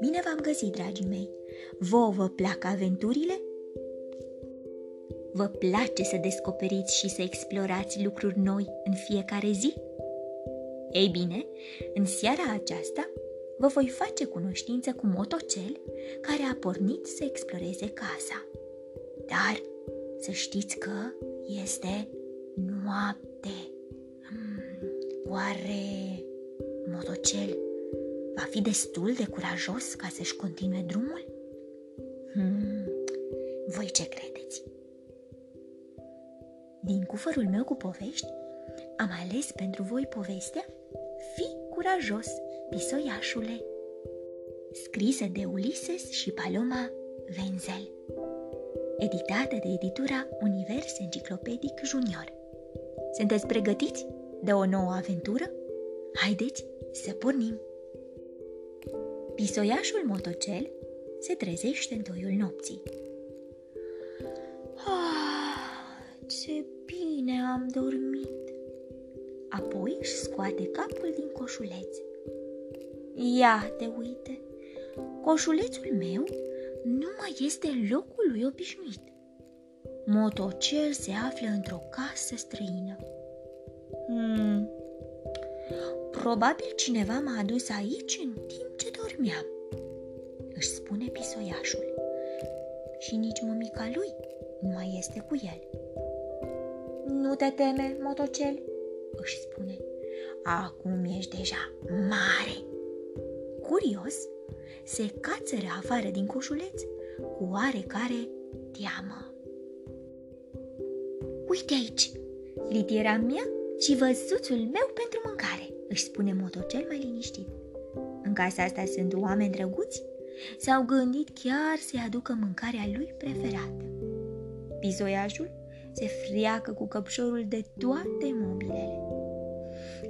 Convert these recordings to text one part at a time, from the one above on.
Bine v-am găsit, dragii mei! Vouă vă plac aventurile? Vă place să descoperiți și să explorați lucruri noi în fiecare zi? Ei bine, în seara aceasta vă voi face cunoștință cu motocel care a pornit să exploreze casa. Dar să știți că este noapte. Hmm, oare motocel va fi destul de curajos ca să-și continue drumul? Hmm, voi ce credeți? Din cufărul meu cu povești, am ales pentru voi povestea Fi curajos, pisoiașule, scrisă de Ulises și Paloma Wenzel, editată de editura Univers Enciclopedic Junior. Sunteți pregătiți de o nouă aventură? Haideți să pornim! Pisoiașul motocel se trezește în toiul nopții. Ah, ce bine am dormit! Apoi își scoate capul din coșuleț. Ia te uite, coșulețul meu nu mai este în locul lui obișnuit. Motocel se află într-o casă străină. Hmm, probabil cineva m-a adus aici în timp ce dormeam, își spune pisoiașul. Și nici mămica lui nu mai este cu el. Nu te teme, motocel, își spune. Acum ești deja mare. Curios, se cațără afară din coșuleț cu oarecare teamă. Uite aici, litiera mea și văzuțul meu pentru mâncare, își spune motocel mai liniștit. În casa asta sunt oameni drăguți? S-au gândit chiar să-i aducă mâncarea lui preferată. Pizoiașul se friacă cu căpșorul de toate mobilele.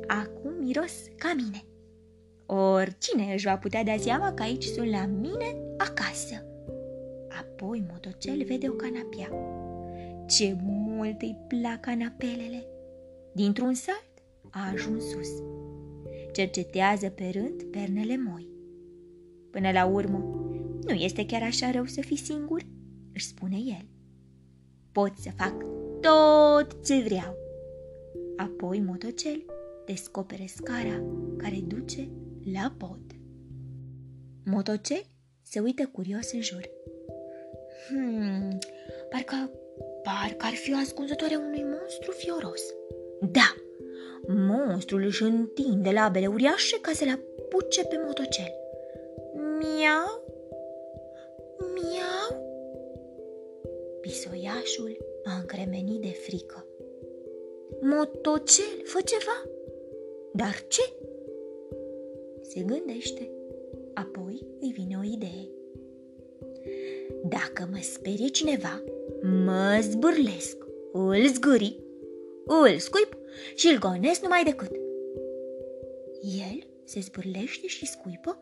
Acum miros ca mine. Oricine își va putea da seama că aici sunt la mine acasă. Apoi motocel vede o canapea. Ce mult îi plac canapelele! Dintr-un salt a ajuns sus. Cercetează pe rând pernele moi. Până la urmă, nu este chiar așa rău să fii singur, își spune el. Pot să fac tot ce vreau. Apoi motocel descopere scara care duce la pod. Motocel se uită curios în jur. Hmm, parcă, parcă ar fi o ascunzătoare unui monstru fioros. Da, monstrul își întinde labele uriașe ca să-l apuce pe motocel. Miau, miau. Pisoiașul a încremenit de frică. Motocel, fă ceva! Dar ce? Se gândește. Apoi îi vine o idee. Dacă mă sperie cineva, mă zbârlesc, îl zgâri, îl scuip și îl gonesc numai decât. El se zbârlește și scuipă,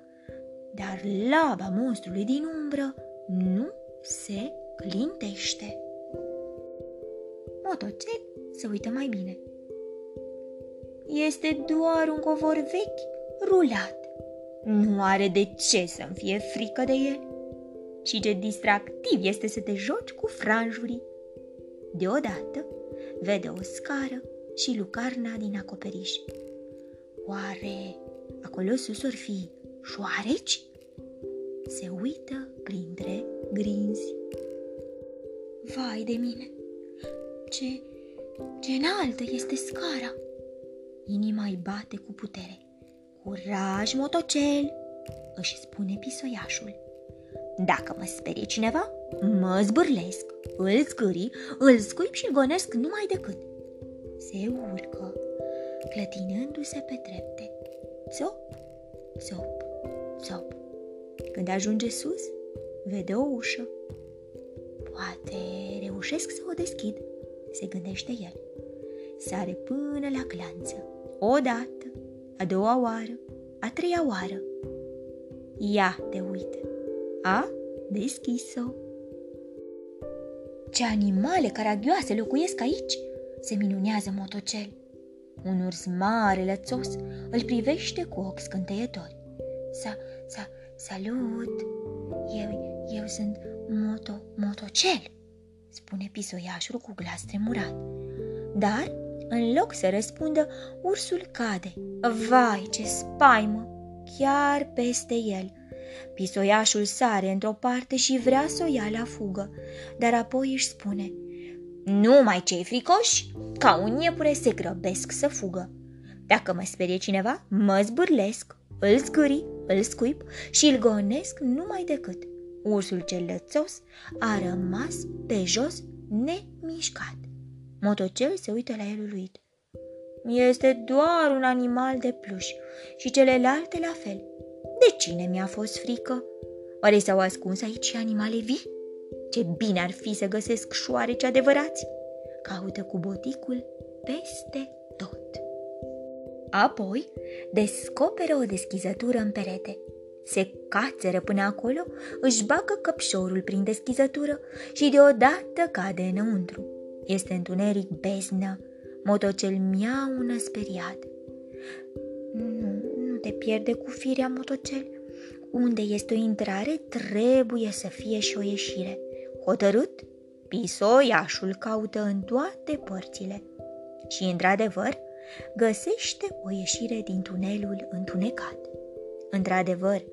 dar laba monstrului din umbră nu se clintește. Motocel se uită mai bine. Este doar un covor vechi, rulat. Nu are de ce să-mi fie frică de el. Și ce distractiv este să te joci cu franjurii. Deodată vede o scară și lucarna din acoperiș. Oare acolo sus or fi șoareci? Se uită printre grinzi. Vai de mine! Ce, ce înaltă este scara! Inima îi bate cu putere. Curaj, motocel, își spune pisoiașul. Dacă mă sperie cineva, mă zbârlesc, îl zgâri, îl scuip și îl gonesc numai decât. Se urcă, clătinându-se pe trepte. Țop, țop, țop. Când ajunge sus, vede o ușă. Poate reușesc să o deschid, se gândește el. Sare până la clanță o dată, a doua oară, a treia oară. Ia te uite, a deschis-o. Ce animale caragioase locuiesc aici, se minunează motocel. Un urs mare lățos îl privește cu ochi scânteietori. Sa, sa, salut! Eu, eu sunt Moto, Motocel, spune pisoiașul cu glas tremurat. Dar, în loc să răspundă, ursul cade. Vai, ce spaimă! Chiar peste el. Pisoiașul sare într-o parte și vrea să o ia la fugă, dar apoi își spune Nu mai cei fricoși, ca un iepure se grăbesc să fugă. Dacă mă sperie cineva, mă zbârlesc, îl zgâri, îl scuip și îl gonesc numai decât. Ursul cel lățos a rămas pe jos nemișcat. Motocel se uită la el uluit. Este doar un animal de pluș și celelalte la fel. De cine mi-a fost frică? Oare s-au ascuns aici și animale vii? Ce bine ar fi să găsesc șoareci adevărați! Caută cu boticul peste tot. Apoi descoperă o deschizătură în perete. Se cațeră până acolo, își bagă căpșorul prin deschizătură și deodată cade înăuntru. Este întuneric beznă, motocel miaună speriat. Nu, nu te pierde cu firea, motocel. Unde este o intrare, trebuie să fie și o ieșire. Hotărât, pisoiașul caută în toate părțile. Și, într-adevăr, găsește o ieșire din tunelul întunecat. Într-adevăr,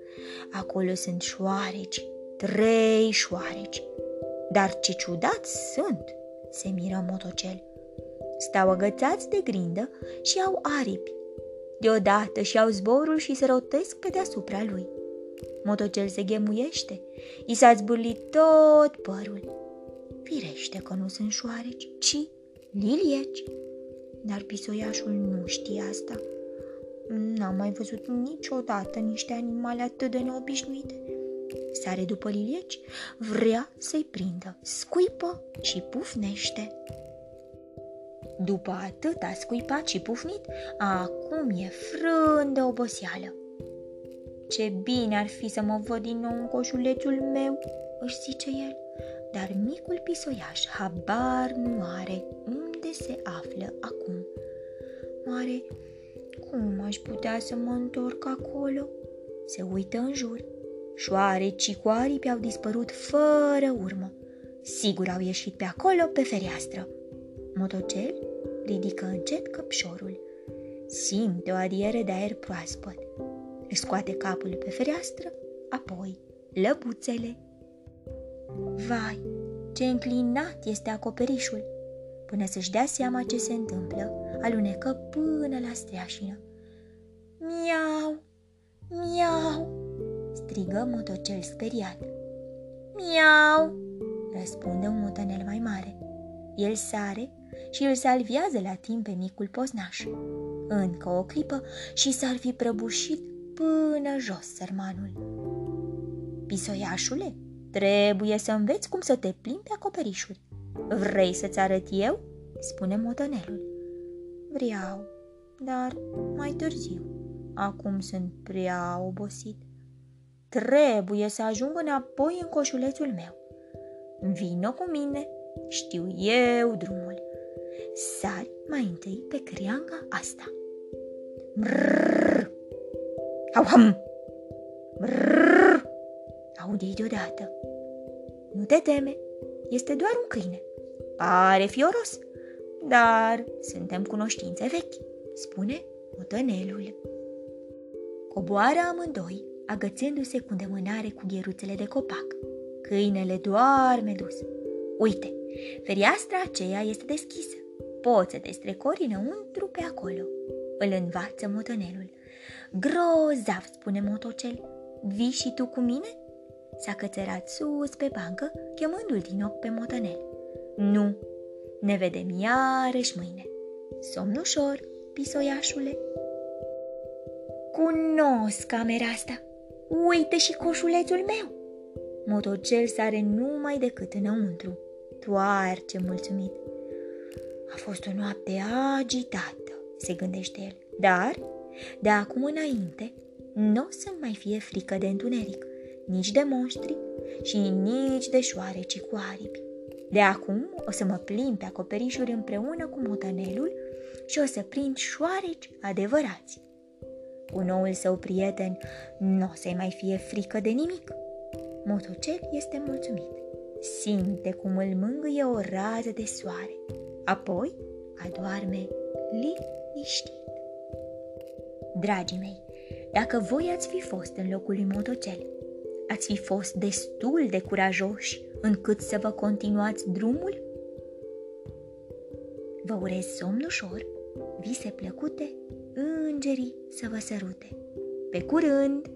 acolo sunt șoareci, trei șoareci. Dar ce ciudați sunt, se miră motocel. Stau agățați de grindă și au aripi. Deodată și au zborul și se rotesc pe deasupra lui. Motocel se ghemuiește, i s-a zburlit tot părul. Firește că nu sunt șoareci, ci lilieci. Dar pisoiașul nu știe asta. N-am mai văzut niciodată niște animale atât de neobișnuite. Sare după lilieci, vrea să-i prindă, scuipă și pufnește. După atât a scuipat și pufnit, acum e frân de oboseală. Ce bine ar fi să mă văd din nou în coșulețul meu, își zice el, dar micul pisoiaș habar nu are unde se află acum. Oare cum aș putea să mă întorc acolo? Se uită în jur. Șoarecii cu aripi au dispărut fără urmă. Sigur au ieșit pe acolo, pe fereastră. Motocel ridică încet căpșorul. Simte o adiere de aer proaspăt. Își scoate capul pe fereastră, apoi lăbuțele. Vai, ce înclinat este acoperișul! Până să-și dea seama ce se întâmplă, alunecă până la streașină. Miau, miau, strigă motocel speriat. Miau, răspunde un motanel mai mare. El sare și îl salviază la timp pe micul poznaș. Încă o clipă și s-ar fi prăbușit până jos sărmanul. Pisoiașule, trebuie să înveți cum să te plimbi pe acoperișuri. Vrei să-ți arăt eu? spune motanelul. Vreau, dar mai târziu. Acum sunt prea obosit. Trebuie să ajung înapoi în coșulețul meu. Vino cu mine, știu eu drumul. Sari mai întâi pe creanga asta. Brrr! Auham! Brrr! Aude-i deodată. Nu te teme, este doar un câine. Pare fioros, dar suntem cunoștințe vechi, spune motănelul. Coboară amândoi, agățându-se cu îndemânare cu gheruțele de copac. Câinele doarme dus. Uite, fereastra aceea este deschisă. Poți să te strecori înăuntru pe acolo. Îl învață motănelul. Grozav, spune motocel. Vii și tu cu mine? S-a cățărat sus pe bancă, chemându-l din ochi pe motănel. Nu, ne vedem iarăși mâine. Somn ușor, pisoiașule. Cunosc camera asta. Uite și coșulețul meu. Motocel sare numai decât înăuntru. Toarce mulțumit. A fost o noapte agitată, se gândește el, dar de acum înainte nu o să mai fie frică de întuneric, nici de monștri și nici de șoareci cu aripi. De acum o să mă plimb pe acoperișuri împreună cu motanelul și o să prind șoareci adevărați. Cu noul său prieten nu o să-i mai fie frică de nimic. Motocel este mulțumit. Simte cum îl mângâie o rază de soare. Apoi adorme liniștit. Dragii mei, dacă voi ați fi fost în locul lui Motocel, ați fi fost destul de curajoși încât să vă continuați drumul? Vă urez somn ușor, vise plăcute, îngerii să vă sărute. Pe curând!